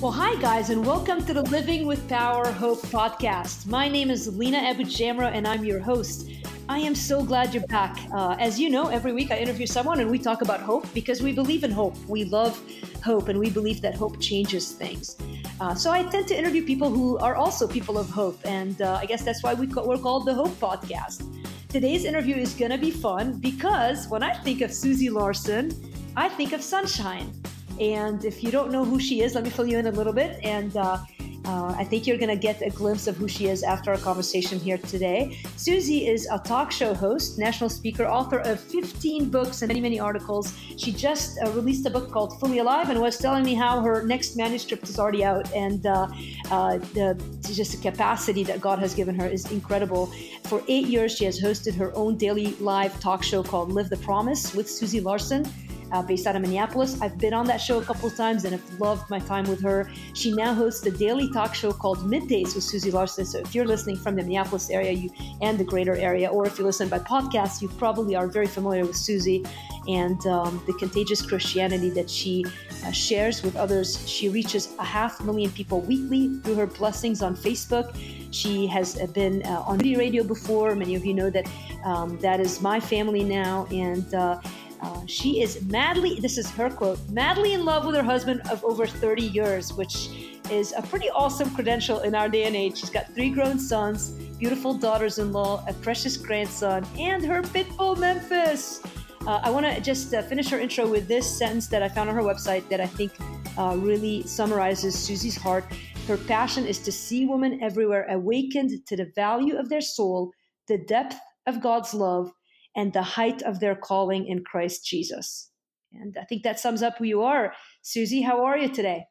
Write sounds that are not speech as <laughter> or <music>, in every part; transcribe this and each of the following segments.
Well, hi, guys, and welcome to the Living with Power Hope podcast. My name is Lena Abujamra, and I'm your host. I am so glad you're back. Uh, as you know, every week I interview someone and we talk about hope because we believe in hope. We love hope, and we believe that hope changes things. Uh, so I tend to interview people who are also people of hope, and uh, I guess that's why we we're called the Hope Podcast. Today's interview is going to be fun because when I think of Susie Larson, I think of sunshine. And if you don't know who she is, let me fill you in a little bit. And uh, uh, I think you're going to get a glimpse of who she is after our conversation here today. Susie is a talk show host, national speaker, author of 15 books and many, many articles. She just uh, released a book called Fully Alive and was telling me how her next manuscript is already out. And uh, uh, the, just the capacity that God has given her is incredible. For eight years, she has hosted her own daily live talk show called Live the Promise with Susie Larson uh, based out of Minneapolis. I've been on that show a couple of times and have loved my time with her. She now hosts a daily talk show called Middays with Susie Larson. So if you're listening from the Minneapolis area you and the greater area, or if you listen by podcast, you probably are very familiar with Susie and um, the contagious Christianity that she uh, shares with others. She reaches a half million people weekly through her blessings on Facebook. She has been uh, on radio before. Many of you know that um, that is my family now, and uh, uh, she is madly, this is her quote, madly in love with her husband of over 30 years, which is a pretty awesome credential in our day and age. She's got three grown sons, beautiful daughters in law, a precious grandson, and her pit bull Memphis. Uh, I want to just uh, finish her intro with this sentence that I found on her website that I think uh, really summarizes Susie's heart. Her passion is to see women everywhere awakened to the value of their soul, the depth of God's love, and the height of their calling in Christ Jesus. And I think that sums up who you are. Susie, how are you today?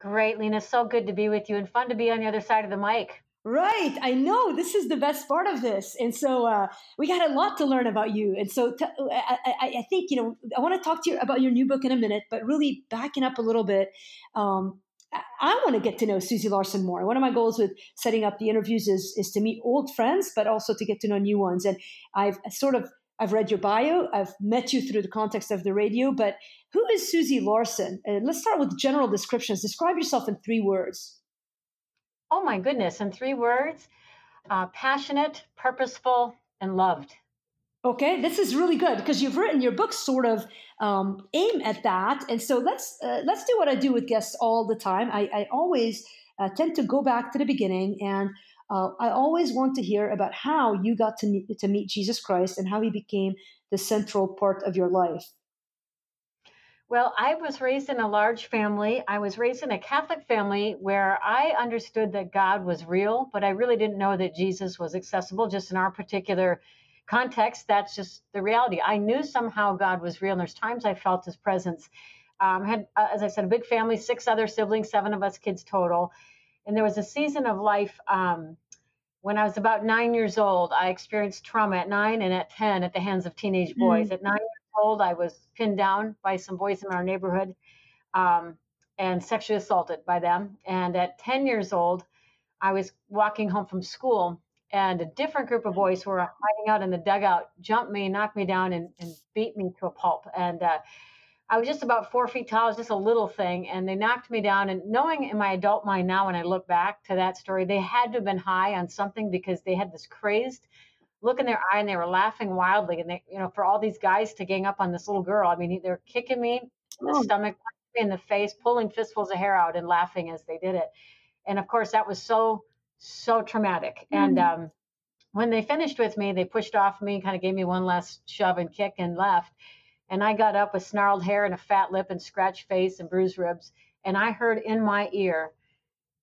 Great, Lena. So good to be with you and fun to be on the other side of the mic. Right. I know this is the best part of this. And so uh, we got a lot to learn about you. And so t- I, I, I think, you know, I want to talk to you about your new book in a minute, but really backing up a little bit. Um, I want to get to know Susie Larson more. One of my goals with setting up the interviews is is to meet old friends, but also to get to know new ones. And I've sort of I've read your bio, I've met you through the context of the radio, but who is Susie Larson? And let's start with general descriptions. Describe yourself in three words. Oh my goodness, in three words: uh, passionate, purposeful, and loved. Okay, this is really good because you've written your books sort of um, aim at that, and so let's uh, let's do what I do with guests all the time. I, I always uh, tend to go back to the beginning, and uh, I always want to hear about how you got to meet, to meet Jesus Christ and how he became the central part of your life. Well, I was raised in a large family. I was raised in a Catholic family where I understood that God was real, but I really didn't know that Jesus was accessible. Just in our particular context, that's just the reality. I knew somehow God was real, and there's times I felt His presence. Um, had, uh, as I said, a big family, six other siblings, seven of us kids total, and there was a season of life um, when I was about nine years old. I experienced trauma at nine and at ten at the hands of teenage hmm. boys. Mm. At nine years old, I was pinned down by some boys in our neighborhood um, and sexually assaulted by them. And at ten years old, I was walking home from school and a different group of boys who were hiding out in the dugout jumped me, knocked me down, and, and beat me to a pulp. And uh, I was just about four feet tall, was just a little thing, and they knocked me down. And knowing in my adult mind now, when I look back to that story, they had to have been high on something because they had this crazed look in their eye and they were laughing wildly. And they, you know, for all these guys to gang up on this little girl, I mean, they're kicking me in the oh. stomach, in the face, pulling fistfuls of hair out, and laughing as they did it. And of course, that was so so traumatic. Mm. And um, when they finished with me, they pushed off me, kind of gave me one last shove and kick and left. And I got up with snarled hair and a fat lip and scratched face and bruised ribs. And I heard in my ear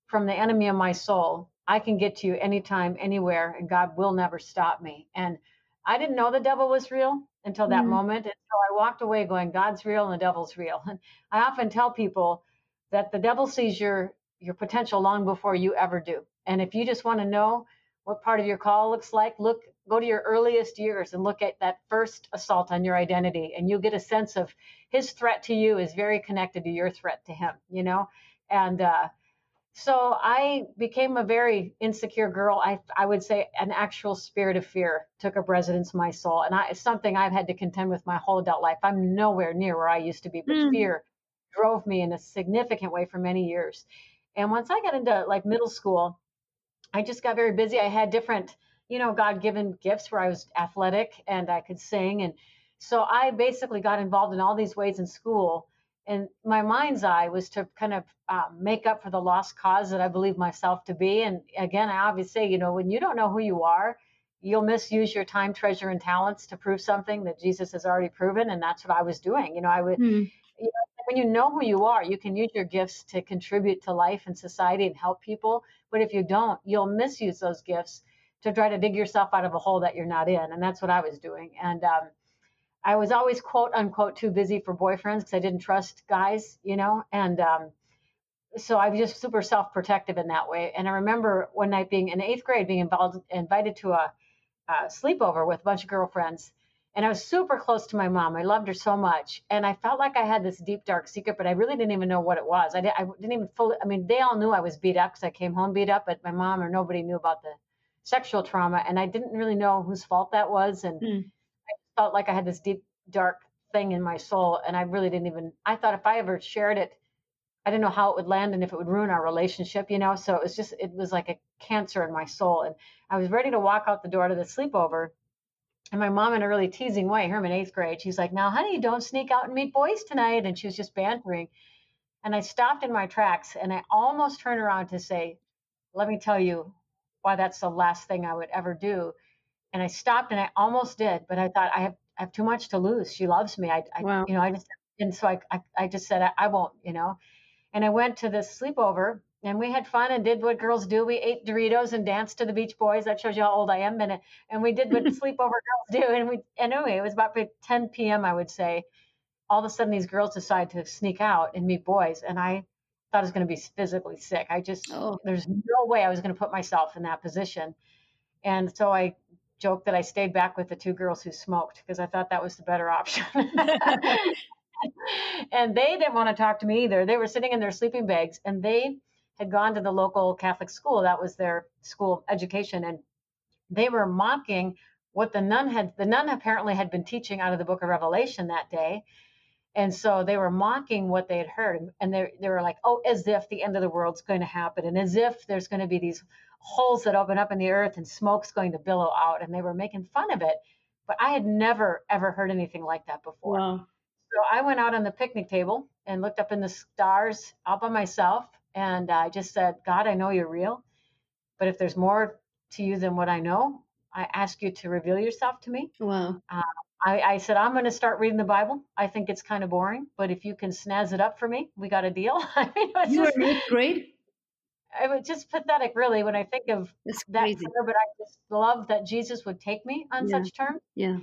from the enemy of my soul, I can get to you anytime, anywhere, and God will never stop me. And I didn't know the devil was real until that mm. moment. And so I walked away going, God's real and the devil's real. <laughs> And I often tell people that the devil sees your your potential long before you ever do. And if you just want to know what part of your call looks like, look, go to your earliest years and look at that first assault on your identity, and you'll get a sense of his threat to you is very connected to your threat to him, you know? And uh, so I became a very insecure girl. I, I would say an actual spirit of fear took up residence in my soul. And I, it's something I've had to contend with my whole adult life. I'm nowhere near where I used to be, but mm. fear drove me in a significant way for many years. And once I got into like middle school, I just got very busy. I had different, you know, God given gifts where I was athletic and I could sing. And so I basically got involved in all these ways in school. And my mind's eye was to kind of uh, make up for the lost cause that I believe myself to be. And again, I always say, you know, when you don't know who you are, you'll misuse your time, treasure, and talents to prove something that Jesus has already proven. And that's what I was doing. You know, I would, mm. When you know who you are, you can use your gifts to contribute to life and society and help people. But if you don't, you'll misuse those gifts to try to dig yourself out of a hole that you're not in. And that's what I was doing. And um, I was always quote unquote too busy for boyfriends because I didn't trust guys, you know, and um, so I was just super self protective in that way. And I remember one night being in eighth grade, being involved, invited to a uh, sleepover with a bunch of girlfriends. And I was super close to my mom. I loved her so much. And I felt like I had this deep, dark secret, but I really didn't even know what it was. I, did, I didn't even fully, I mean, they all knew I was beat up because I came home beat up, but my mom or nobody knew about the sexual trauma. And I didn't really know whose fault that was. And mm. I felt like I had this deep, dark thing in my soul. And I really didn't even, I thought if I ever shared it, I didn't know how it would land and if it would ruin our relationship, you know? So it was just, it was like a cancer in my soul. And I was ready to walk out the door to the sleepover. And my mom, in a really teasing way, her in eighth grade, she's like, Now, honey, don't sneak out and meet boys tonight. And she was just bantering. And I stopped in my tracks and I almost turned around to say, Let me tell you why that's the last thing I would ever do. And I stopped and I almost did, but I thought I have I have too much to lose. She loves me. I, I wow. you know, I just and so I I, I just said I, I won't, you know. And I went to this sleepover and we had fun and did what girls do. We ate Doritos and danced to the Beach Boys. That shows you how old I am. And, and we did what <laughs> sleepover girls do. And we anyway, it was about 10 p.m. I would say. All of a sudden, these girls decide to sneak out and meet boys, and I thought I was going to be physically sick. I just oh. there's no way I was going to put myself in that position. And so I joked that I stayed back with the two girls who smoked because I thought that was the better option. <laughs> <laughs> and they didn't want to talk to me either. They were sitting in their sleeping bags and they had gone to the local Catholic school. That was their school education. And they were mocking what the nun had, the nun apparently had been teaching out of the book of Revelation that day. And so they were mocking what they had heard. And they, they were like, oh, as if the end of the world's going to happen. And as if there's going to be these holes that open up in the earth and smoke's going to billow out. And they were making fun of it. But I had never, ever heard anything like that before. Wow. So I went out on the picnic table and looked up in the stars all by myself and I just said, God, I know you're real, but if there's more to you than what I know, I ask you to reveal yourself to me. Wow. Uh, I, I, said, I'm going to start reading the Bible. I think it's kind of boring, but if you can snazz it up for me, we got a deal. <laughs> I mean, you just, were in eighth grade? It was just pathetic, really, when I think of That's that crazy. prayer, but I just love that Jesus would take me on yeah. such terms. Yeah.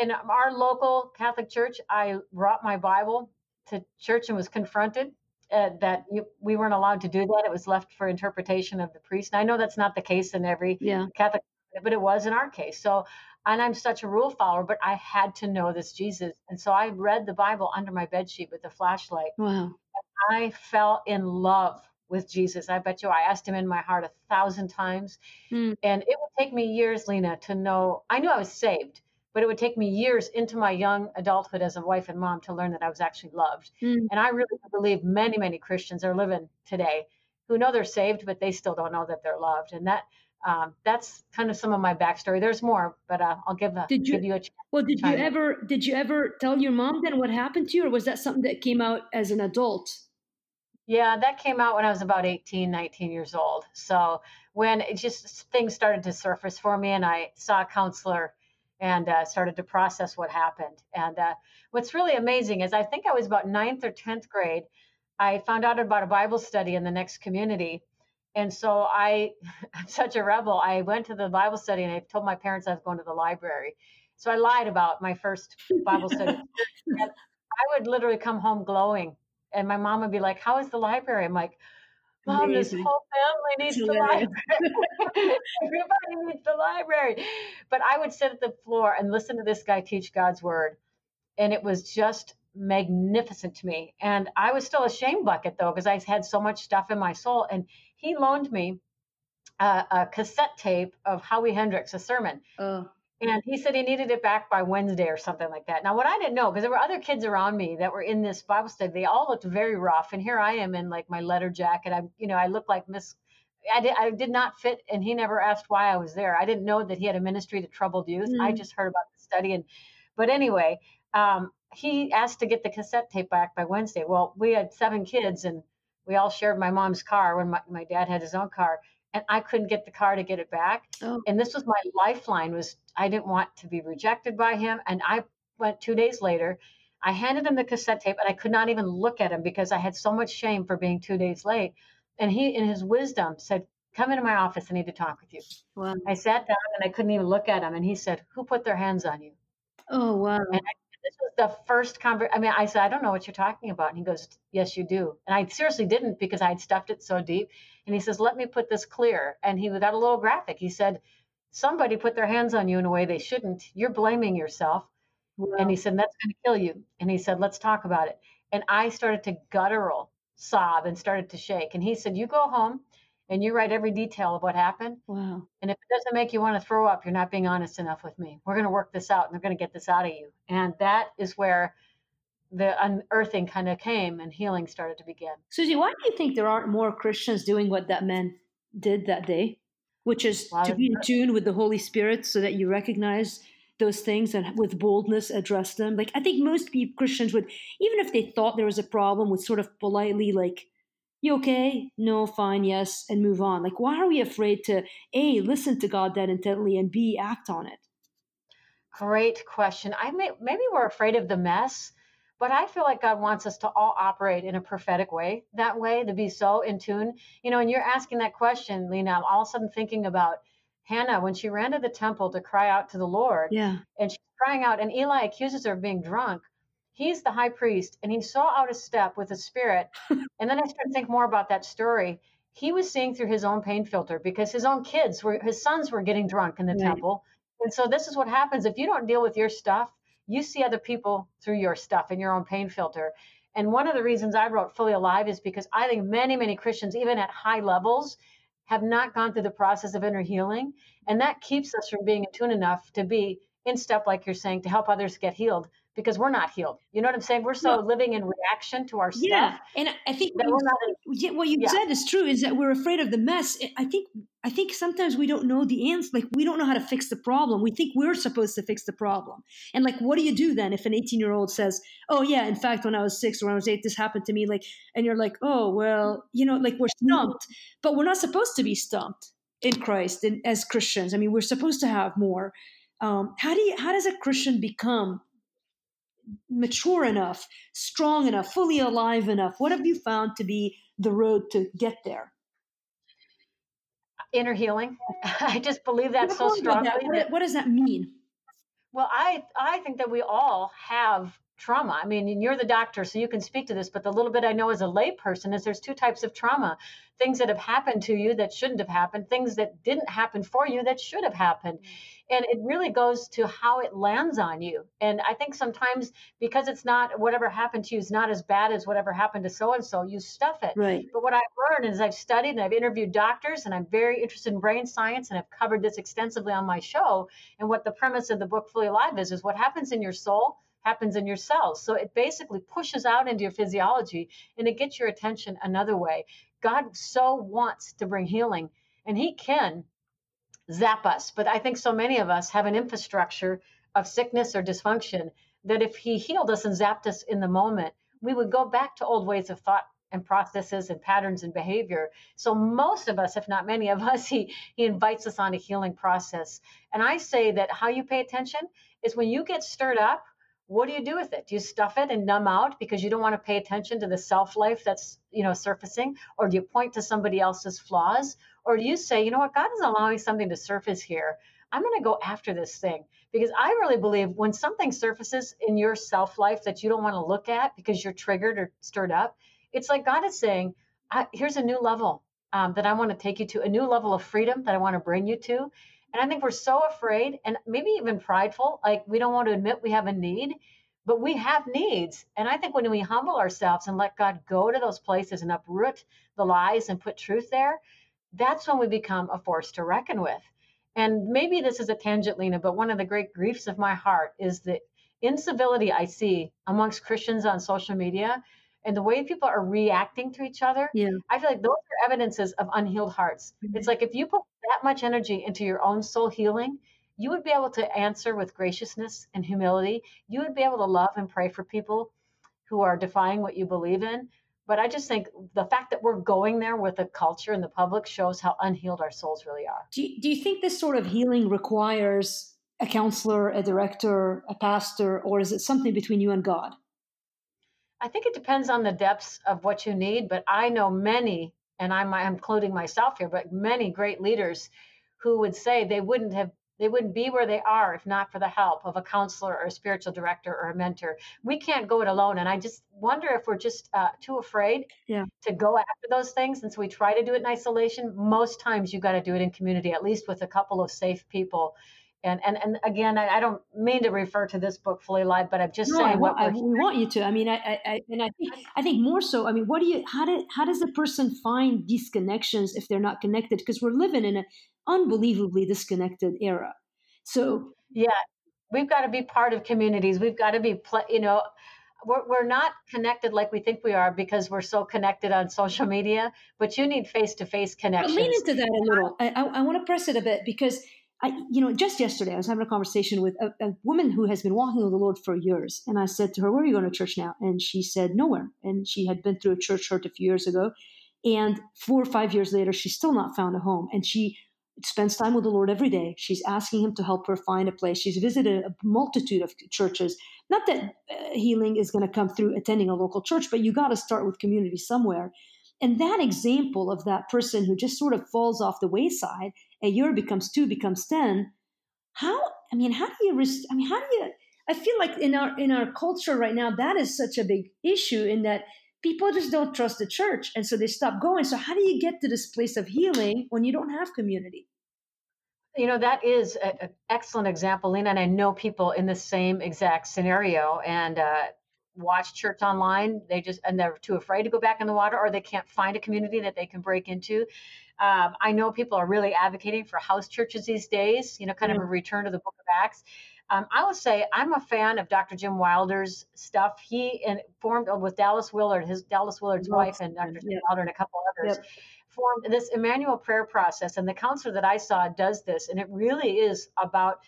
And in our local Catholic church, I brought my Bible to church and was confronted uh, that you, we weren't allowed to do that. It was left for interpretation of the priest. And I know that's not the case in every yeah. Catholic, but it was in our case. So, and I'm such a rule follower, but I had to know this Jesus. And so I read the Bible under my bed sheet with a flashlight. Wow. I fell in love with Jesus. I bet you I asked him in my heart a thousand times. Mm. And it would take me years, Lena, to know I knew I was saved but it would take me years into my young adulthood as a wife and mom to learn that I was actually loved. Mm. And I really believe many, many Christians are living today who know they're saved, but they still don't know that they're loved. And that um, that's kind of some of my backstory. There's more, but uh, I'll give, a, did you, give you a chance. Well, did you ever did you ever tell your mom then what happened to you, or was that something that came out as an adult? Yeah, that came out when I was about 18, 19 years old. So when it just things started to surface for me, and I saw a counselor and uh, started to process what happened. And uh, what's really amazing is I think I was about ninth or 10th grade. I found out about a Bible study in the next community. And so I, <laughs> I'm such a rebel. I went to the Bible study and I told my parents I was going to the library. So I lied about my first Bible study. <laughs> and I would literally come home glowing. And my mom would be like, How is the library? I'm like, Mom, Amazing. this whole family <laughs> needs the library. <laughs> Everybody needs the library. But I would sit at the floor and listen to this guy teach God's word. And it was just magnificent to me. And I was still a shame bucket though, because I had so much stuff in my soul. And he loaned me a, a cassette tape of Howie Hendricks, a sermon. Oh. And he said he needed it back by Wednesday or something like that. Now, what I didn't know, because there were other kids around me that were in this Bible study, they all looked very rough. And here I am in like my letter jacket. I, you know, I look like Miss. I did, I did not fit, and he never asked why I was there. I didn't know that he had a ministry to troubled youth. Mm. I just heard about the study, and but anyway, um, he asked to get the cassette tape back by Wednesday. Well, we had seven kids, and we all shared my mom's car when my, my dad had his own car and I couldn't get the car to get it back. Oh. And this was my lifeline was I didn't want to be rejected by him. And I went two days later. I handed him the cassette tape and I could not even look at him because I had so much shame for being two days late. And he, in his wisdom, said, Come into my office. I need to talk with you. Wow. I sat down and I couldn't even look at him. And he said, Who put their hands on you? Oh, wow. And I this was the first conversation. I mean, I said, I don't know what you're talking about. And he goes, Yes, you do. And I seriously didn't because I had stuffed it so deep. And he says, Let me put this clear. And he got a little graphic. He said, Somebody put their hands on you in a way they shouldn't. You're blaming yourself. Wow. And he said, That's going to kill you. And he said, Let's talk about it. And I started to guttural sob and started to shake. And he said, You go home and you write every detail of what happened. Wow. And if it doesn't make you want to throw up, you're not being honest enough with me. We're going to work this out and they're going to get this out of you. And that is where the unearthing kind of came and healing started to begin. Susie, why do you think there aren't more Christians doing what that man did that day, which is to be in tune with the Holy Spirit so that you recognize those things and with boldness address them? Like, I think most people, Christians would, even if they thought there was a problem, would sort of politely, like, you okay? No, fine, yes, and move on. Like, why are we afraid to A, listen to God that intently, and B, act on it? Great question. I may, maybe we're afraid of the mess, but I feel like God wants us to all operate in a prophetic way, that way, to be so in tune. You know, and you're asking that question, Lena, I'm all of a sudden thinking about Hannah when she ran to the temple to cry out to the Lord. Yeah. And she's crying out, and Eli accuses her of being drunk he's the high priest and he saw out of step with the spirit. <laughs> and then I started to think more about that story. He was seeing through his own pain filter because his own kids were his sons were getting drunk in the right. temple. And so this is what happens if you don't deal with your stuff, you see other people through your stuff and your own pain filter. And one of the reasons I wrote Fully Alive is because I think many, many Christians, even at high levels, have not gone through the process of inner healing. And that keeps us from being attuned enough to be in step, like you're saying, to help others get healed because we're not healed. You know what I'm saying? We're so living in reaction to our stuff. Yeah, and I think what you, yeah, what you yeah. said is true. Is that we're afraid of the mess. I think I think sometimes we don't know the answer. Like we don't know how to fix the problem. We think we're supposed to fix the problem. And like, what do you do then if an 18 year old says, "Oh yeah, in fact, when I was six or when I was eight, this happened to me," like, and you're like, "Oh well, you know, like we're stumped," but we're not supposed to be stumped in Christ as Christians. I mean, we're supposed to have more. Um, how do you? How does a Christian become mature enough, strong enough, fully alive enough? What have you found to be the road to get there? Inner healing. <laughs> I just believe that so strongly. That. What, what does that mean? Well, I I think that we all have trauma. I mean, you're the doctor, so you can speak to this, but the little bit I know as a layperson is there's two types of trauma things that have happened to you that shouldn't have happened, things that didn't happen for you that should have happened. Mm-hmm. And it really goes to how it lands on you. And I think sometimes because it's not whatever happened to you is not as bad as whatever happened to so and so, you stuff it. Right. But what I've learned is I've studied and I've interviewed doctors and I'm very interested in brain science and I've covered this extensively on my show. And what the premise of the book Fully Alive is is what happens in your soul happens in your cells. So it basically pushes out into your physiology and it gets your attention another way. God so wants to bring healing, and He can zap us. But I think so many of us have an infrastructure of sickness or dysfunction that if He healed us and zapped us in the moment, we would go back to old ways of thought and processes and patterns and behavior. So most of us, if not many of us, <laughs> he he invites us on a healing process. And I say that how you pay attention is when you get stirred up, what do you do with it? Do you stuff it and numb out because you don't want to pay attention to the self life that's you know surfacing, or do you point to somebody else's flaws, or do you say, you know what, God is allowing something to surface here. I'm going to go after this thing because I really believe when something surfaces in your self life that you don't want to look at because you're triggered or stirred up, it's like God is saying, here's a new level um, that I want to take you to, a new level of freedom that I want to bring you to. And I think we're so afraid and maybe even prideful, like we don't want to admit we have a need, but we have needs. And I think when we humble ourselves and let God go to those places and uproot the lies and put truth there, that's when we become a force to reckon with. And maybe this is a tangent, Lena, but one of the great griefs of my heart is the incivility I see amongst Christians on social media and the way people are reacting to each other. Yeah. I feel like those are evidences of unhealed hearts. Mm-hmm. It's like if you put that much energy into your own soul healing, you would be able to answer with graciousness and humility. You would be able to love and pray for people who are defying what you believe in. But I just think the fact that we're going there with the culture and the public shows how unhealed our souls really are. Do you, do you think this sort of healing requires a counselor, a director, a pastor, or is it something between you and God? I think it depends on the depths of what you need, but I know many, and I'm, I'm including myself here, but many great leaders who would say they wouldn't have they wouldn't be where they are if not for the help of a counselor or a spiritual director or a mentor. We can't go it alone. And I just wonder if we're just uh, too afraid yeah. to go after those things. And so we try to do it in isolation. Most times you got to do it in community, at least with a couple of safe people. And, and, and again, I, I don't mean to refer to this book fully live, but I'm just no, saying what I, we want you to. I mean, I, I, and I think, I think more so. I mean, what do you? How did how does a person find these connections if they're not connected? Because we're living in an unbelievably disconnected era. So yeah, we've got to be part of communities. We've got to be, you know, we're, we're not connected like we think we are because we're so connected on social media. But you need face to face connections. I lean into that a little. I, I, I want to press it a bit because. I, you know, just yesterday I was having a conversation with a, a, woman who has been walking with the Lord for years, and I said to her, "Where are you going to church now?" And she said, "Nowhere." And she had been through a church hurt a few years ago, and four or five years later, she's still not found a home. And she spends time with the Lord every day. She's asking Him to help her find a place. She's visited a multitude of churches. Not that uh, healing is going to come through attending a local church, but you got to start with community somewhere. And that example of that person who just sort of falls off the wayside, a year becomes two, becomes ten. How? I mean, how do you? I mean, how do you? I feel like in our in our culture right now, that is such a big issue. In that people just don't trust the church and so they stop going so how do you get to this place of healing when you don't have community you know that is an excellent example lena and i know people in the same exact scenario and uh, watch church online they just and they're too afraid to go back in the water or they can't find a community that they can break into um, i know people are really advocating for house churches these days you know kind mm-hmm. of a return to the book of acts um, I will say I'm a fan of Dr. Jim Wilder's stuff. He formed with Dallas Willard, his Dallas Willard's wife, and Dr. Jim Wilder and a couple others. Yep. Formed this Immanuel prayer process, and the counselor that I saw does this, and it really is about.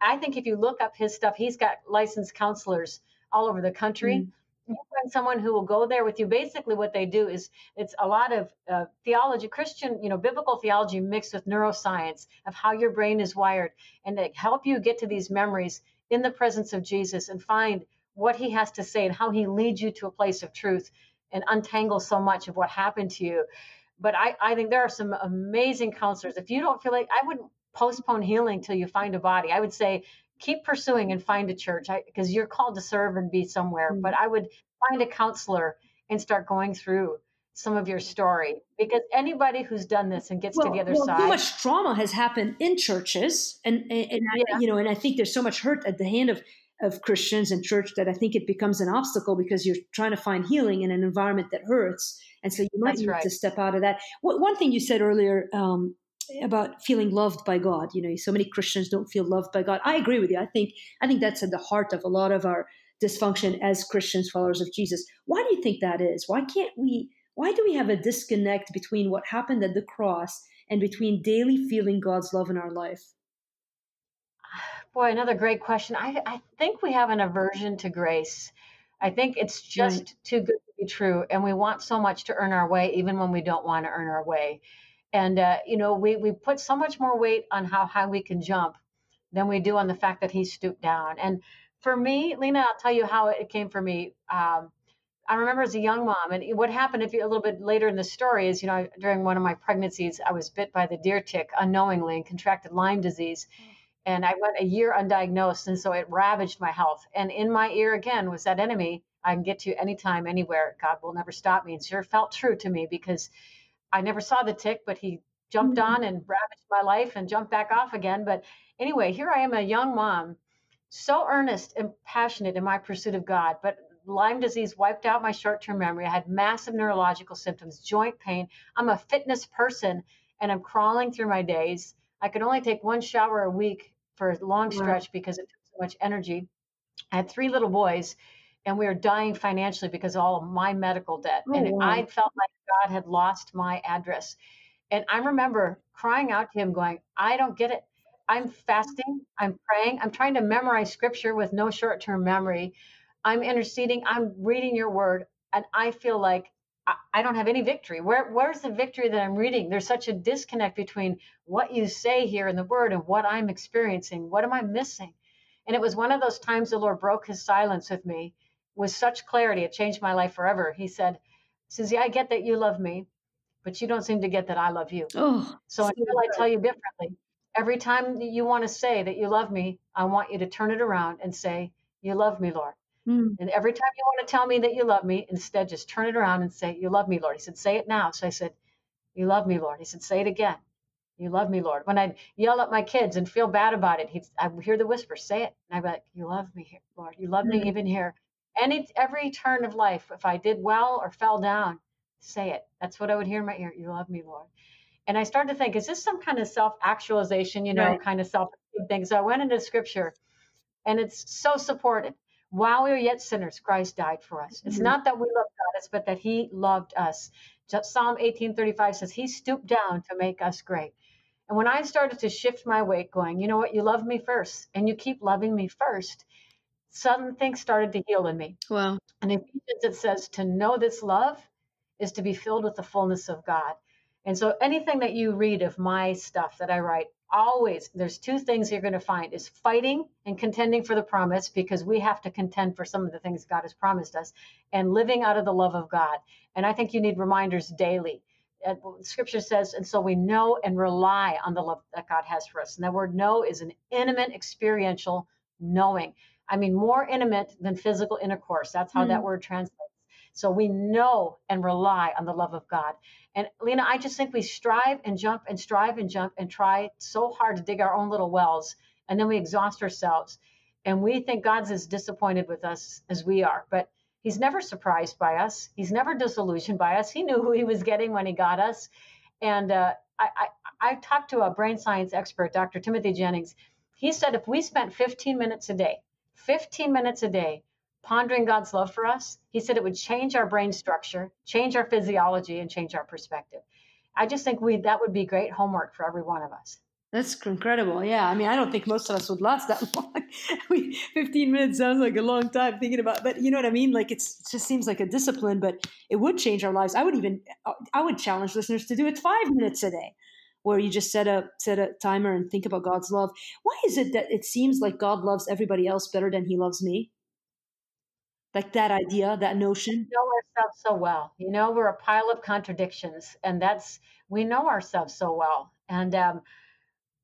I think if you look up his stuff, he's got licensed counselors all over the country. Mm you find someone who will go there with you. Basically, what they do is it's a lot of uh, theology, Christian, you know, biblical theology mixed with neuroscience of how your brain is wired, and to help you get to these memories in the presence of Jesus and find what He has to say and how He leads you to a place of truth and untangle so much of what happened to you. But I, I think there are some amazing counselors. If you don't feel like I wouldn't postpone healing till you find a body, I would say keep pursuing and find a church because you're called to serve and be somewhere. Mm-hmm. But I would find a counselor and start going through some of your story because anybody who's done this and gets well, to the other well, side so much trauma has happened in churches and and, and yeah. I, you know and i think there's so much hurt at the hand of of christians and church that i think it becomes an obstacle because you're trying to find healing in an environment that hurts and so you might That's need right. to step out of that one thing you said earlier um, about feeling loved by God. You know, so many Christians don't feel loved by God. I agree with you. I think I think that's at the heart of a lot of our dysfunction as Christians, followers of Jesus. Why do you think that is? Why can't we? Why do we have a disconnect between what happened at the cross and between daily feeling God's love in our life? Boy, another great question. I, I think we have an aversion to grace. I think it's just right. too good to be true. And we want so much to earn our way, even when we don't want to earn our way. And, uh, you know, we, we put so much more weight on how high we can jump than we do on the fact that he stooped down. And for me, Lena, I'll tell you how it came for me. Um, I remember as a young mom, and what happened if you, a little bit later in the story is, you know, during one of my pregnancies, I was bit by the deer tick unknowingly and contracted Lyme disease. And I went a year undiagnosed, and so it ravaged my health. And in my ear again was that enemy I can get to anytime, anywhere. God will never stop me. And sure felt true to me because I never saw the tick, but he jumped mm-hmm. on and ravaged my life and jumped back off again. But anyway, here I am, a young mom, so earnest and passionate in my pursuit of God, but Lyme disease wiped out my short term memory. I had massive neurological symptoms, joint pain. I'm a fitness person and I'm crawling through my days. I could only take one shower a week for a long stretch wow. because it took so much energy. I had three little boys, and we were dying financially because of all of my medical debt. Oh, and wow. I felt like God had lost my address. And I remember crying out to him, going, I don't get it. I'm fasting, I'm praying, I'm trying to memorize scripture with no short term memory. I'm interceding, I'm reading your word, and I feel like I don't have any victory. Where where's the victory that I'm reading? There's such a disconnect between what you say here in the word and what I'm experiencing. What am I missing? And it was one of those times the Lord broke his silence with me with such clarity. It changed my life forever. He said, Susie, I get that you love me, but you don't seem to get that I love you. Oh, so until I tell you differently, every time you want to say that you love me, I want you to turn it around and say, You love me, Lord. Mm. And every time you want to tell me that you love me, instead just turn it around and say, You love me, Lord. He said, Say it now. So I said, You love me, Lord. He said, Say it again. You love me, Lord. When I yell at my kids and feel bad about it, he, I hear the whisper, say it. And I'm like, You love me, Lord. You love mm. me even here. Any every turn of life, if I did well or fell down, say it. That's what I would hear in my ear. You love me, Lord. And I started to think, is this some kind of self actualization, you know, right. kind of self thing? So I went into scripture and it's so supported. While we were yet sinners, Christ died for us. It's mm-hmm. not that we loved God, it's but that he loved us. Psalm 1835 says, He stooped down to make us great. And when I started to shift my weight, going, you know what, you love me first, and you keep loving me first, some things started to heal in me. Wow. And in Ephesians, it says, to know this love is to be filled with the fullness of God. And so anything that you read of my stuff that I write, always there's two things you're going to find is fighting and contending for the promise because we have to contend for some of the things God has promised us and living out of the love of God. And I think you need reminders daily. Scripture says, and so we know and rely on the love that God has for us. And that word know is an intimate, experiential knowing. I mean, more intimate than physical intercourse. That's how mm-hmm. that word translates. So we know and rely on the love of God. And Lena, I just think we strive and jump and strive and jump and try so hard to dig our own little wells, and then we exhaust ourselves. And we think God's as disappointed with us as we are. But He's never surprised by us. He's never disillusioned by us. He knew who He was getting when He got us. And uh, I, I, I talked to a brain science expert, Dr. Timothy Jennings. He said if we spent 15 minutes a day, 15 minutes a day pondering God's love for us, he said it would change our brain structure, change our physiology, and change our perspective. I just think we that would be great homework for every one of us. That's incredible. Yeah. I mean, I don't think most of us would last that <laughs> long. Mean, 15 minutes sounds like a long time thinking about, but you know what I mean? Like it's, it just seems like a discipline, but it would change our lives. I would even, uh, I would challenge listeners to do it five minutes a day where you just set a, set a timer and think about God's love. Why is it that it seems like God loves everybody else better than he loves me? like that idea that notion? We know ourselves so well. You know we're a pile of contradictions and that's we know ourselves so well. And um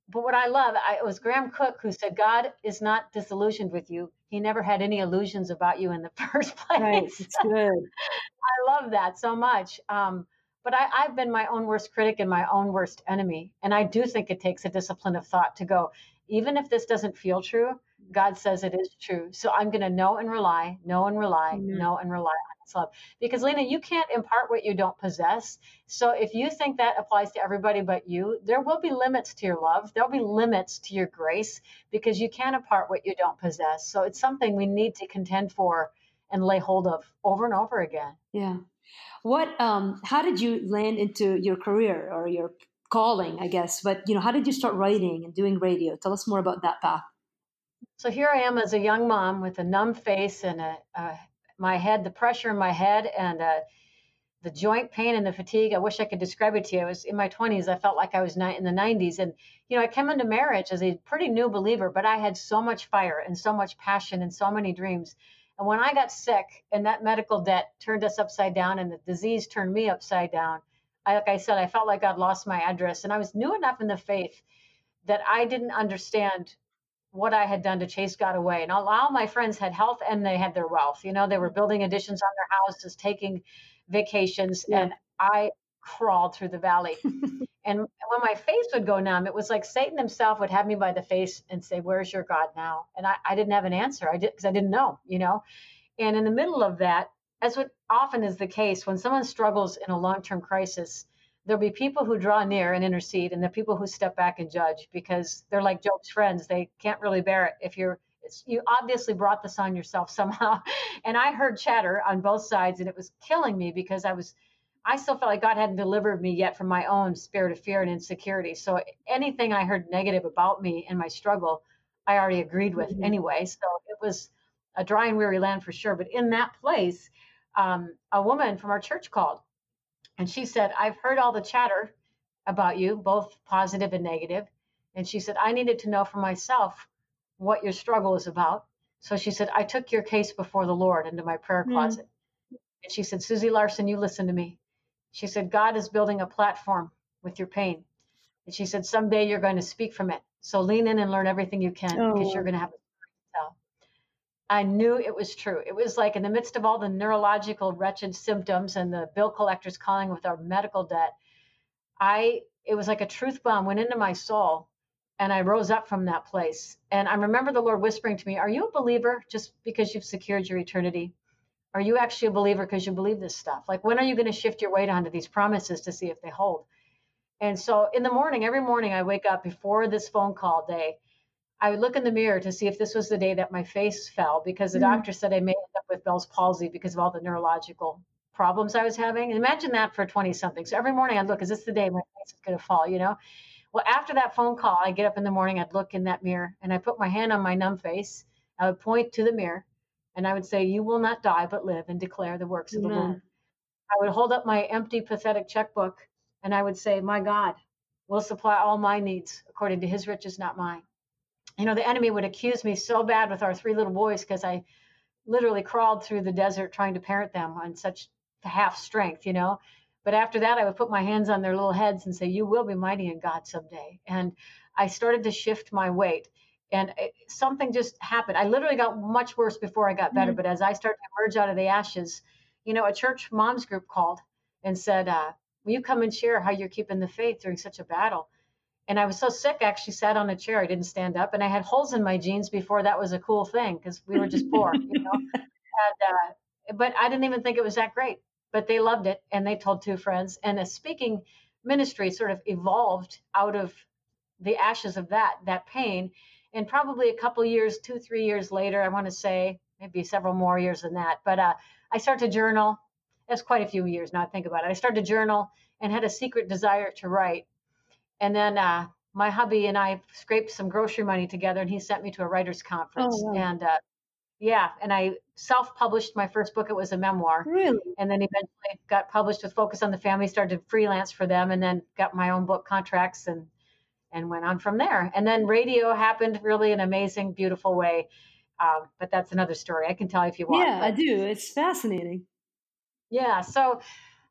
but what i love I, it was Graham Cooke who said god is not disillusioned with you. He never had any illusions about you in the <laughs> first place. Right, it's good. <laughs> I love that so much. Um but I, I've been my own worst critic and my own worst enemy. And I do think it takes a discipline of thought to go, even if this doesn't feel true, God says it is true. So I'm going to know and rely, know and rely, mm-hmm. know and rely on His love. Because Lena, you can't impart what you don't possess. So if you think that applies to everybody but you, there will be limits to your love. There'll be limits to your grace because you can't impart what you don't possess. So it's something we need to contend for and lay hold of over and over again. Yeah. What? Um. How did you land into your career or your calling? I guess. But you know, how did you start writing and doing radio? Tell us more about that path. So here I am as a young mom with a numb face and a, uh, my head, the pressure in my head, and uh, the joint pain and the fatigue. I wish I could describe it to you. I was in my 20s. I felt like I was in the 90s. And, you know, I came into marriage as a pretty new believer, but I had so much fire and so much passion and so many dreams. And when I got sick and that medical debt turned us upside down and the disease turned me upside down, I, like I said, I felt like I'd lost my address. And I was new enough in the faith that I didn't understand what I had done to chase God away. And all, all, my friends had health and they had their wealth. You know, they were building additions on their houses, taking vacations, yeah. and I crawled through the valley. <laughs> and when my face would go numb, it was like Satan himself would have me by the face and say, Where's your God now? And I, I didn't have an answer. I did because I didn't know, you know. And in the middle of that, as what often is the case, when someone struggles in a long term crisis, there'll be people who draw near and intercede, and the people who step back and judge because they're like Job's friends. They can't really bear it if you're. you obviously brought this on yourself somehow, <laughs> and I heard chatter on both sides, and it was killing me because I was. I still felt like God hadn't delivered me yet from my own spirit of fear and insecurity. So anything I heard negative about me and my struggle, I already agreed with mm-hmm. anyway. So it was a dry and weary land for sure. But in that place, um, a woman from our church called and she said, I've heard all the chatter about you, both positive and negative. And she said, I needed to know for myself what your struggle is about. So she said, I took your case before the Lord into my prayer hmm. closet. Mm. And she said, Susie Larson, you listen to me. She said, God is building a platform with your pain. And she said, someday you're going to speak from it. So lean in and learn everything you can oh. because you're oh. going to have a story to tell. I knew it was true. It was like in the midst of all the neurological wretched symptoms and the bill collectors calling with our medical debt, I it was like a truth bomb went into my soul and I rose up from that place. And I remember the Lord whispering to me, Are you a believer just because you've secured your eternity? Are you actually a believer because you believe this stuff? Like, when are you going to shift your weight onto these promises to see if they hold? And so in the morning, every morning, I wake up before this phone call day I would look in the mirror to see if this was the day that my face fell because the mm. doctor said I may end up with Bell's palsy because of all the neurological problems I was having. And imagine that for 20 something. So every morning I'd look, is this the day my face is going to fall, you know? Well, after that phone call, I get up in the morning, I'd look in that mirror and I put my hand on my numb face. I would point to the mirror and I would say, You will not die, but live and declare the works of the Lord. I would hold up my empty, pathetic checkbook and I would say, My God will supply all my needs according to his riches, not mine you know, the enemy would accuse me so bad with our three little boys because I literally crawled through the desert trying to parent them on such half strength, you know. But after that, I would put my hands on their little heads and say, You will be mighty in God someday. And I started to shift my weight. And it, something just happened. I literally got much worse before I got better. Mm-hmm. But as I started to emerge out of the ashes, you know, a church moms group called and said, uh, Will you come and share how you're keeping the faith during such a battle? and I was so sick, I actually sat on a chair. I didn't stand up, and I had holes in my jeans before that was a cool thing because we were just poor, you know. <laughs> And, uh, but I didn't even think it was that great. But they loved it, and they told two friends. And the speaking ministry sort of evolved out of the ashes of that that pain. And probably a couple years, two three years later, I want to say maybe several more years than that. But uh, I started to journal. That's quite a few years now. I think about it. I started to journal and had a secret desire to write and then uh, my hubby and I scraped some grocery money together, and he sent me to a writers' conference. Oh, wow. And uh, yeah, and I self-published my first book. It was a memoir. Really? And then eventually got published with Focus on the Family. Started to freelance for them, and then got my own book contracts, and and went on from there. And then radio happened really in an amazing, beautiful way. Um, but that's another story. I can tell you if you want. Yeah, but, I do. It's fascinating. Yeah. So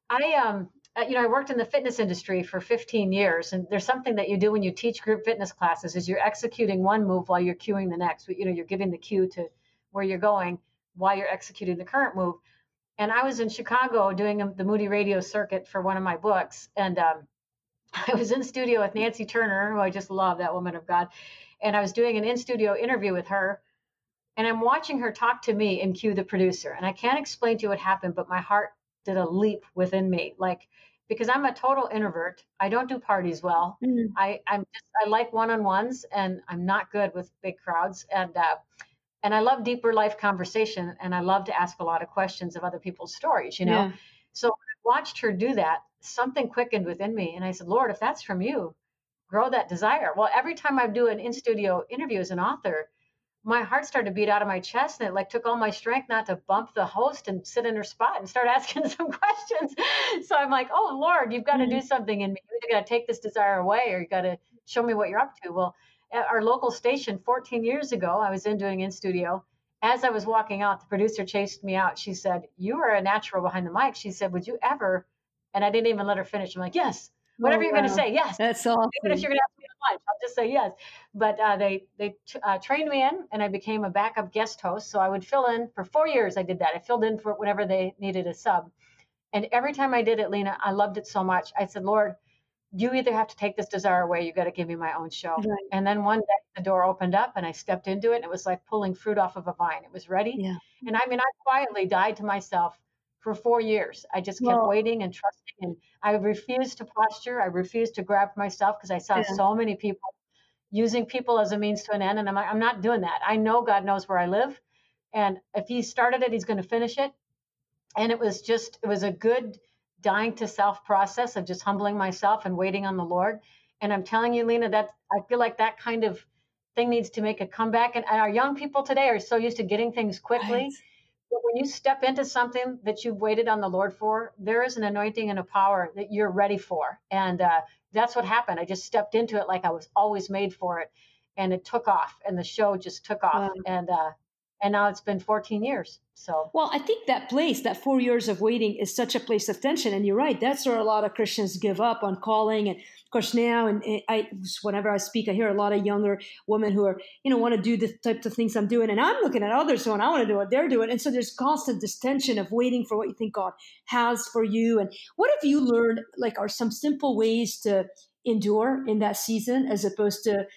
I um uh, you know, I worked in the fitness industry for 15 years, and there's something that you do when you teach group fitness classes is you're executing one move while you're cueing the next. You know, you're giving the cue to where you're going while you're executing the current move. And I was in Chicago doing the Moody Radio circuit for one of my books, and um, <laughs> I was in studio with Nancy Turner, who I just love, that woman of God, and I was doing an in-studio interview with her. And I'm watching her talk to me and cue the producer. And I can't explain to you what happened, but my heart did a leap within me. Like because I'm a total introvert. I don't do parties well. Mm. I I'm just I like one-on-ones and I'm not good with big crowds and uh, and I love deeper life conversation and I love to ask a lot of questions of other people's stories, you know. Yeah. So I watched her do that, something quickened within me and I said, "Lord, if that's from you, grow that desire." Well, every time I do an in-studio interview as an author, my heart started to beat out of my chest and it like took all my strength not to bump the host and sit in her spot and start <laughs> asking some questions. So I'm like, oh Lord, you've got to do mm-hmm. something in me. You got to take this desire away or you've got to show me what you're up to. Well, at our local station 14 years ago, I was in doing in studio. As I was walking out, the producer chased me out. She said, You are a natural behind the mic. She said, Would you ever? And I didn't even let her finish. I'm like, Yes, whatever oh, you're wow. going to say, yes. That's awesome. Even if you're going to ask me to lunch, I'll just say yes. But uh, they they uh, trained me in, and I became a backup guest host. So I would fill in for four years. I did that. I filled in for whenever they needed a sub, and every time I did it, Lena, I loved it so much. I said, Lord, you either have to take this desire away, you got to give me my own show. Right. And then one day the door opened up and I stepped into it, and it was like pulling fruit off of a vine. It was ready. Yeah. And I mean, I quietly died to myself for four years. I just kept well, waiting and trusting, and I refused to posture. I refused to grab myself because I saw yeah. so many people using people as a means to an end, and I'm like, I'm not doing that. I know God knows where I live, and if He started it, He's going to finish it. And it was just, it was a good dying to self process of just humbling myself and waiting on the Lord. And I'm telling you, Lena, that I feel like that kind of thing needs to make a comeback. And, and our young people today are so used to getting things quickly. Right. But when you step into something that you've waited on the Lord for, there is an anointing and a power that you're ready for. And uh, that's what happened. I just stepped into it like I was always made for it. And it took off, and the show just took off. Wow. And uh, and now it's been 14 years so. Well i think that place that four years of waiting is such a place of tension and you're right that's where a lot of christians give up on calling and of course now and i whenever i speak i hear a lot of younger women who are you know want to do the types of things i'm doing and i'm looking at others going i want to do what they're doing and so there's constant this tension of waiting for what you think god has for you and what have you learned like are some simple ways to endure in that season as opposed to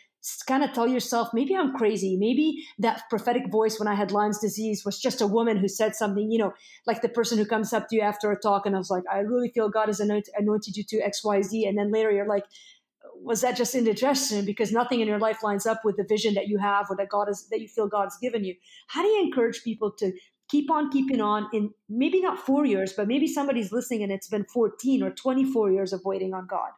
kind of tell yourself, maybe I'm crazy. Maybe that prophetic voice when I had Lyme's disease was just a woman who said something, you know, like the person who comes up to you after a talk and I was like, I really feel God has anointed you to X, Y, Z. And then later you're like, was that just indigestion? Because nothing in your life lines up with the vision that you have or that God is, that you feel God's given you. How do you encourage people to keep on keeping on in maybe not four years, but maybe somebody's listening and it's been 14 or 24 years of waiting on God?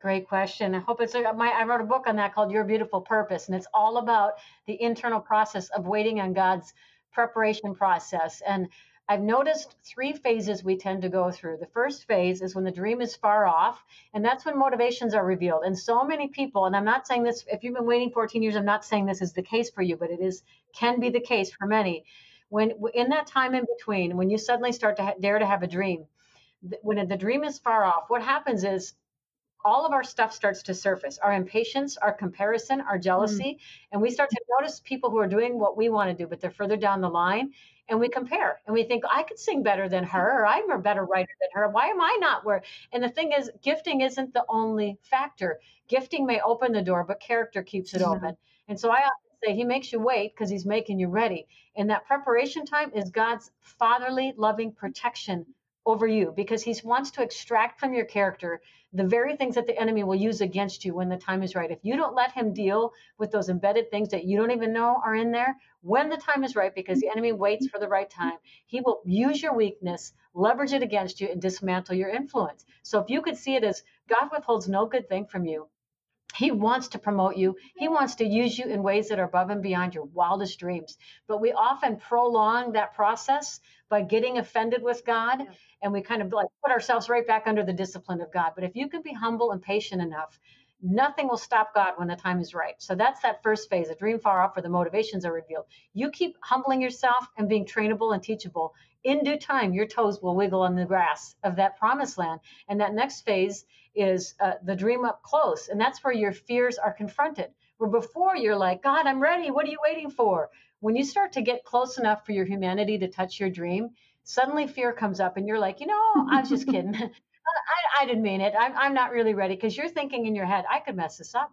Great question. I hope it's a, my. I wrote a book on that called Your Beautiful Purpose, and it's all about the internal process of waiting on God's preparation process. And I've noticed three phases we tend to go through. The first phase is when the dream is far off, and that's when motivations are revealed. And so many people, and I'm not saying this, if you've been waiting 14 years, I'm not saying this is the case for you, but it is can be the case for many. When in that time in between, when you suddenly start to ha- dare to have a dream, when the dream is far off, what happens is all of our stuff starts to surface our impatience, our comparison, our jealousy. Mm. And we start to notice people who are doing what we want to do, but they're further down the line. And we compare and we think, I could sing better than her, or I'm a better writer than her. Why am I not where? And the thing is, gifting isn't the only factor. Gifting may open the door, but character keeps it open. And so I often say, He makes you wait because He's making you ready. And that preparation time is God's fatherly, loving protection over you because he wants to extract from your character the very things that the enemy will use against you when the time is right. If you don't let him deal with those embedded things that you don't even know are in there, when the time is right, because the enemy waits for the right time, he will use your weakness, leverage it against you, and dismantle your influence. So if you could see it as God withholds no good thing from you, he wants to promote you. He wants to use you in ways that are above and beyond your wildest dreams. But we often prolong that process by getting offended with God yeah. and we kind of like put ourselves right back under the discipline of God. But if you can be humble and patient enough, nothing will stop God when the time is right. So that's that first phase, a dream far off where the motivations are revealed. You keep humbling yourself and being trainable and teachable. In due time, your toes will wiggle on the grass of that promised land. And that next phase is uh, the dream up close. And that's where your fears are confronted. Where before you're like, God, I'm ready. What are you waiting for? when you start to get close enough for your humanity to touch your dream, suddenly fear comes up and you're like, you know, I was just <laughs> kidding. <laughs> I, I, didn't mean it. I'm, I'm not really ready because you're thinking in your head, I could mess this up.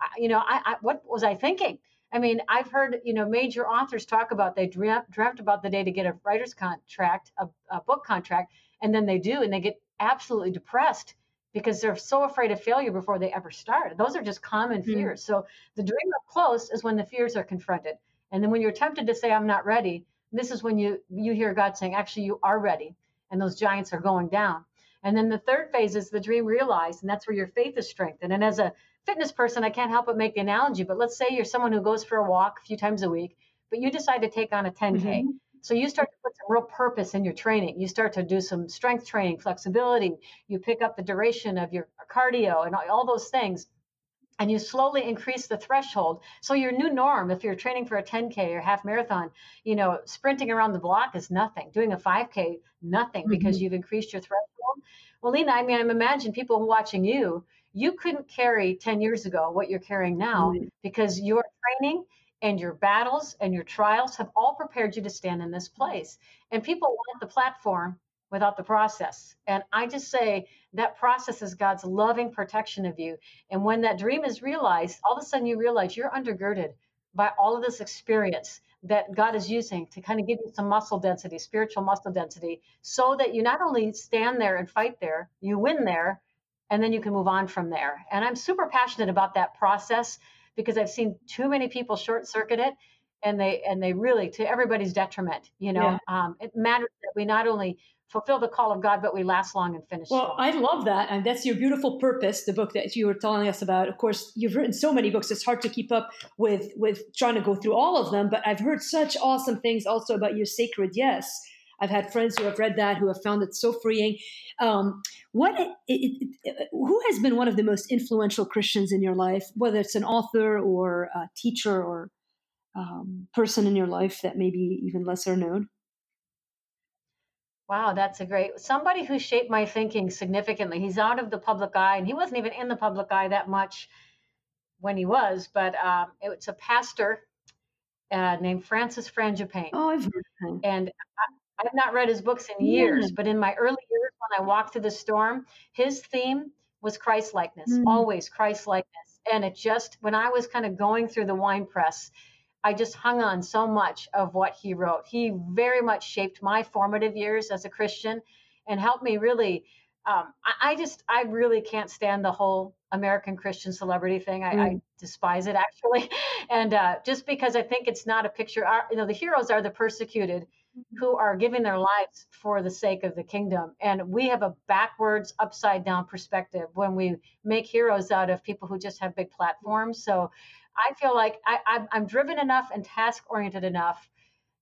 I, you know, I, I, what was I thinking? I mean, I've heard, you know, major authors talk about they dreamt, dreamt about the day to get a writer's contract, a, a book contract, and then they do, and they get absolutely depressed because they're so afraid of failure before they ever start. Those are just common hmm. fears. So the dream up close is when the fears are confronted. And then when you're tempted to say, I'm not ready, this is when you you hear God saying, actually, you are ready. And those giants are going down. And then the third phase is the dream realized, and that's where your faith is strengthened. And as a fitness person, I can't help but make the analogy. But let's say you're someone who goes for a walk a few times a week, but you decide to take on a 10K. Mm-hmm. So you start to put some real purpose in your training. You start to do some strength training, flexibility. You pick up the duration of your cardio and all those things and you slowly increase the threshold. So your new norm, if you're training for a 10K or half marathon, you know, sprinting around the block is nothing. Doing a 5K, nothing mm-hmm. because you've increased your threshold. Well, Lena, I mean, I'm imagine people watching you, you couldn't carry 10 years ago what you're carrying now mm-hmm. because your training and your battles and your trials have all prepared you to stand in this place. And people want the platform without the process. And I just say that process is God's loving protection of you. And when that dream is realized, all of a sudden you realize you're undergirded by all of this experience that God is using to kind of give you some muscle density, spiritual muscle density, so that you not only stand there and fight there, you win there, and then you can move on from there. And I'm super passionate about that process because I've seen too many people short circuit it and they and they really to everybody's detriment you know yeah. um, it matters that we not only fulfill the call of god but we last long and finish well strong. i love that and that's your beautiful purpose the book that you were telling us about of course you've written so many books it's hard to keep up with with trying to go through all of them but i've heard such awesome things also about your sacred yes I've had friends who have read that who have found it so freeing. Um, what it, it, it, who has been one of the most influential Christians in your life, whether it's an author or a teacher or um, person in your life that may be even lesser known? Wow, that's a great somebody who shaped my thinking significantly. He's out of the public eye, and he wasn't even in the public eye that much when he was, but um, it's a pastor uh, named Francis Frangipane. Oh, I've heard of him. And I, have not read his books in years, yeah. but in my early years when I walked through the storm, his theme was Christ likeness, mm. always Christ likeness. And it just, when I was kind of going through the wine press, I just hung on so much of what he wrote. He very much shaped my formative years as a Christian and helped me really. Um, I, I, just, I really can't stand the whole American Christian celebrity thing. I, mm. I despise it <laughs> actually. And uh, just because I think it's not a picture, our, you know, the heroes are the persecuted. Who are giving their lives for the sake of the kingdom. And we have a backwards, upside down perspective when we make heroes out of people who just have big platforms. So I feel like I, I'm, I'm driven enough and task oriented enough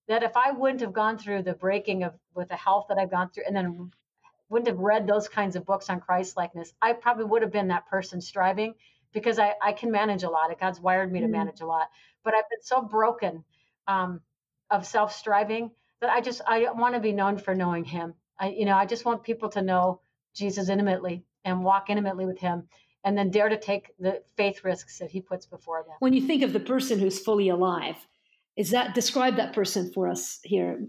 that if I wouldn't have gone through the breaking of with the health that I've gone through, and then wouldn't have read those kinds of books on Christ likeness, I probably would have been that person striving because I, I can manage a lot. God's wired me to mm-hmm. manage a lot, but I've been so broken um, of self striving that I just I want to be known for knowing Him. I you know I just want people to know Jesus intimately and walk intimately with Him and then dare to take the faith risks that he puts before them. When you think of the person who's fully alive, is that describe that person for us here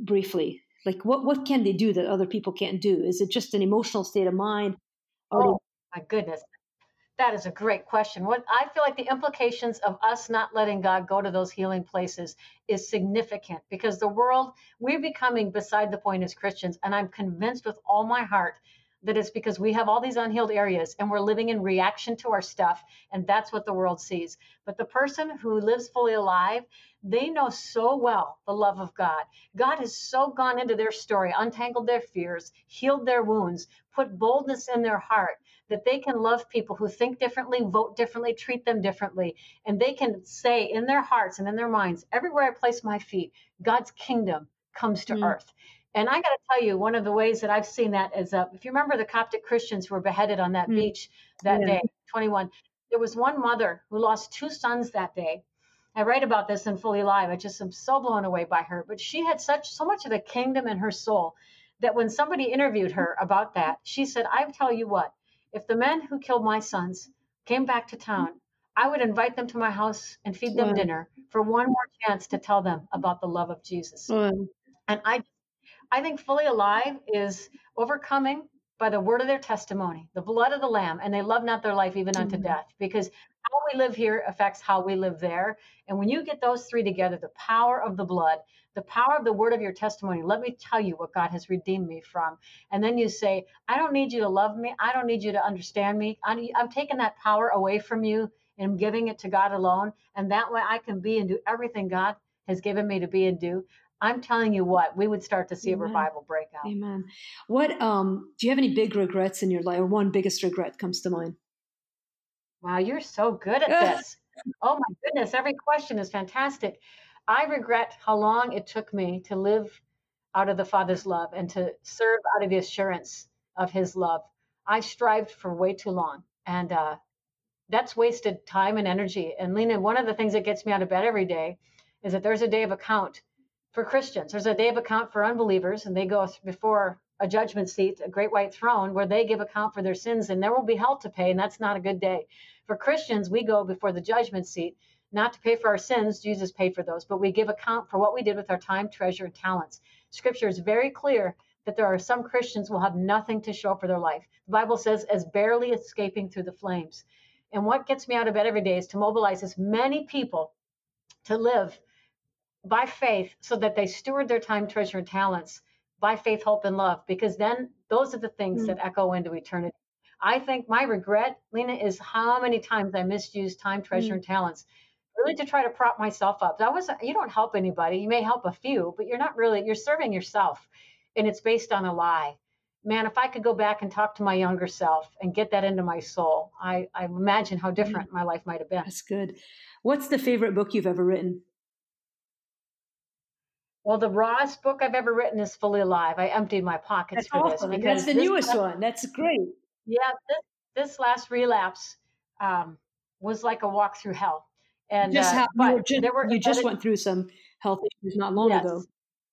briefly? Like what what can they do that other people can't do? Is it just an emotional state of mind? Oh my goodness. That is a great question. What I feel like the implications of us not letting God go to those healing places is significant because the world, we're becoming beside the point as Christians. And I'm convinced with all my heart that it's because we have all these unhealed areas and we're living in reaction to our stuff and that's what the world sees but the person who lives fully alive they know so well the love of god god has so gone into their story untangled their fears healed their wounds put boldness in their heart that they can love people who think differently vote differently treat them differently and they can say in their hearts and in their minds everywhere i place my feet god's kingdom comes to mm. earth and I got to tell you, one of the ways that I've seen that is uh, if you remember the Coptic Christians who were beheaded on that mm. beach that yeah. day, 21, there was one mother who lost two sons that day. I write about this in Fully Alive. I just am so blown away by her. But she had such so much of the kingdom in her soul that when somebody interviewed her about that, she said, I tell you what, if the men who killed my sons came back to town, I would invite them to my house and feed them dinner for one more chance to tell them about the love of Jesus. And I I think fully alive is overcoming by the word of their testimony, the blood of the Lamb, and they love not their life even unto mm-hmm. death, because how we live here affects how we live there. And when you get those three together, the power of the blood, the power of the word of your testimony, let me tell you what God has redeemed me from. And then you say, I don't need you to love me. I don't need you to understand me. I'm, I'm taking that power away from you and giving it to God alone. And that way I can be and do everything God has given me to be and do. I'm telling you what, we would start to see Amen. a revival break out. Amen. What um, do you have any big regrets in your life? Or one biggest regret comes to mind? Wow, you're so good at <laughs> this. oh my goodness, every question is fantastic. I regret how long it took me to live out of the Father's love and to serve out of the assurance of His love. I strived for way too long, and uh, that's wasted time and energy. And Lena, one of the things that gets me out of bed every day is that there's a day of account for Christians. There's a day of account for unbelievers, and they go before a judgment seat, a great white throne, where they give account for their sins, and there will be hell to pay, and that's not a good day. For Christians, we go before the judgment seat, not to pay for our sins, Jesus paid for those, but we give account for what we did with our time, treasure, and talents. Scripture is very clear that there are some Christians will have nothing to show for their life. The Bible says, as barely escaping through the flames. And what gets me out of bed every day is to mobilize as many people to live by faith so that they steward their time, treasure, and talents by faith, hope, and love, because then those are the things mm. that echo into eternity. I think my regret, Lena, is how many times I misused time, treasure, mm. and talents really to try to prop myself up. That was you don't help anybody. You may help a few, but you're not really you're serving yourself. And it's based on a lie. Man, if I could go back and talk to my younger self and get that into my soul, I, I imagine how different my life might have been. That's good. What's the favorite book you've ever written? Well, the rawest book I've ever written is Fully Alive. I emptied my pockets That's for awesome. this because that's the newest one. That's great. Yeah, this, this last relapse um, was like a walk through hell. And just uh, you, just, there were, you just went through some health issues not long yes, ago.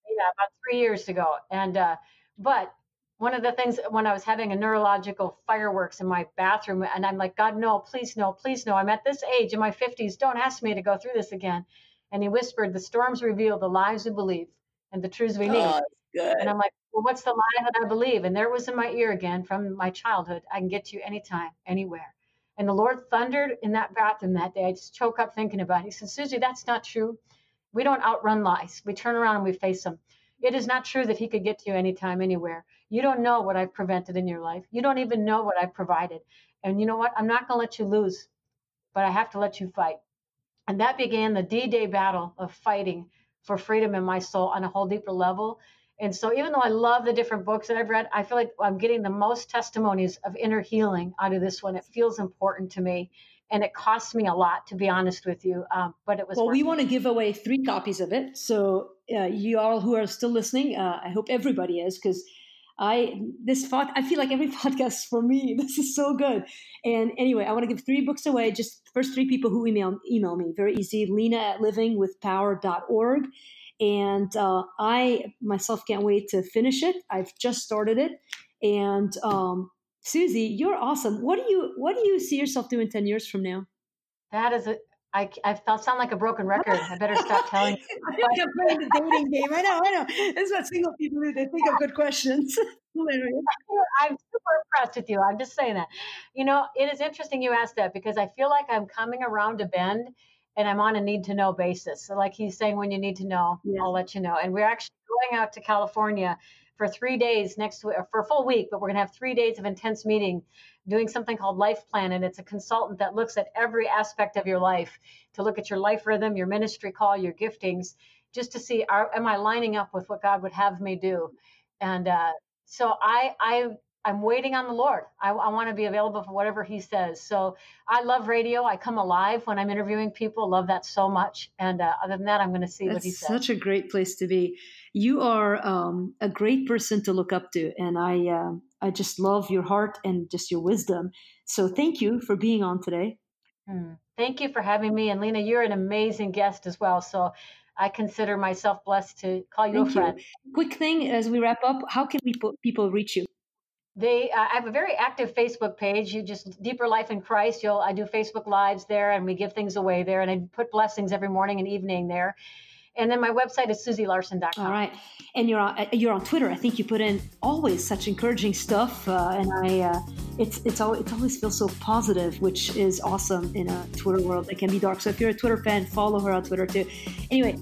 Yeah, about three years ago. And uh, but one of the things when I was having a neurological fireworks in my bathroom, and I'm like, God, no, please, no, please, no. I'm at this age in my 50s. Don't ask me to go through this again. And he whispered, The storms reveal the lies we believe and the truths we need. Oh, good. And I'm like, Well, what's the lie that I believe? And there was in my ear again from my childhood I can get to you anytime, anywhere. And the Lord thundered in that bathroom that day. I just choke up thinking about it. He said, Susie, that's not true. We don't outrun lies. We turn around and we face them. It is not true that he could get to you anytime, anywhere. You don't know what I've prevented in your life. You don't even know what I've provided. And you know what? I'm not going to let you lose, but I have to let you fight. And that began the D Day battle of fighting for freedom in my soul on a whole deeper level. And so, even though I love the different books that I've read, I feel like I'm getting the most testimonies of inner healing out of this one. It feels important to me. And it cost me a lot, to be honest with you. Um, but it was. Well, we want to give away three copies of it. So, uh, you all who are still listening, uh, I hope everybody is, because I this pod, I feel like every <laughs> podcast for me. This is so good. And anyway, I want to give three books away. Just first three people who email email me. Very easy. Lena at livingwithpower.org. And uh, I myself can't wait to finish it. I've just started it. And um, Susie, you're awesome. What do you what do you see yourself doing ten years from now? That is a I, I felt sound like a broken <laughs> record. I better stop telling. I think I'm playing the dating game. I know, I know. This is what single people do. They think of good questions. <laughs> <laughs> I'm super impressed with you. I'm just saying that. You know, it is interesting you asked that because I feel like I'm coming around a bend and I'm on a need to know basis. So, like he's saying, when you need to know, yes. I'll let you know. And we're actually going out to California for three days next week, for a full week, but we're going to have three days of intense meeting doing something called Life Plan. And it's a consultant that looks at every aspect of your life to look at your life rhythm, your ministry call, your giftings, just to see, are, am I lining up with what God would have me do? And uh, so I, I, I'm waiting on the Lord. I, I want to be available for whatever He says. So I love radio. I come alive when I'm interviewing people. Love that so much. And uh, other than that, I'm going to see That's what He says. Such a great place to be you are um, a great person to look up to, and I uh, I just love your heart and just your wisdom. So thank you for being on today. Mm. Thank you for having me, and Lena, you're an amazing guest as well. So I consider myself blessed to call you thank a friend. You. Quick thing as we wrap up, how can people people reach you? They, uh, I have a very active Facebook page. You just deeper life in Christ. You'll, I do Facebook lives there, and we give things away there, and I put blessings every morning and evening there. And then my website is susielarson.com. All right. And you're on, uh, you're on Twitter. I think you put in always such encouraging stuff. Uh, and I, uh, it's, it's, always, it always feels so positive, which is awesome in a Twitter world that can be dark. So if you're a Twitter fan, follow her on Twitter too. Anyway,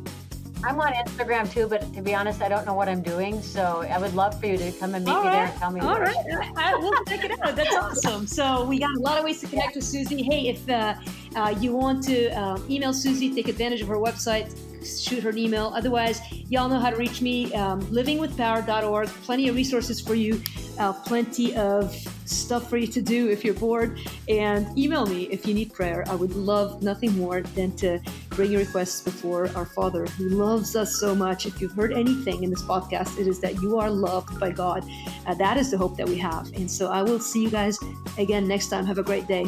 I'm on Instagram too, but to be honest, I don't know what I'm doing. So I would love for you to come and meet All me right. there and tell me. All right, I, we'll check it out. That's awesome. So we got a lot of ways to connect with Susie. Hey, if uh, uh, you want to uh, email Susie, take advantage of her website shoot her an email. Otherwise, y'all know how to reach me. Um, livingwithpower.org. Plenty of resources for you. Uh, plenty of stuff for you to do if you're bored. And email me if you need prayer. I would love nothing more than to bring your requests before our Father who loves us so much. If you've heard anything in this podcast, it is that you are loved by God. Uh, that is the hope that we have. And so I will see you guys again next time. Have a great day.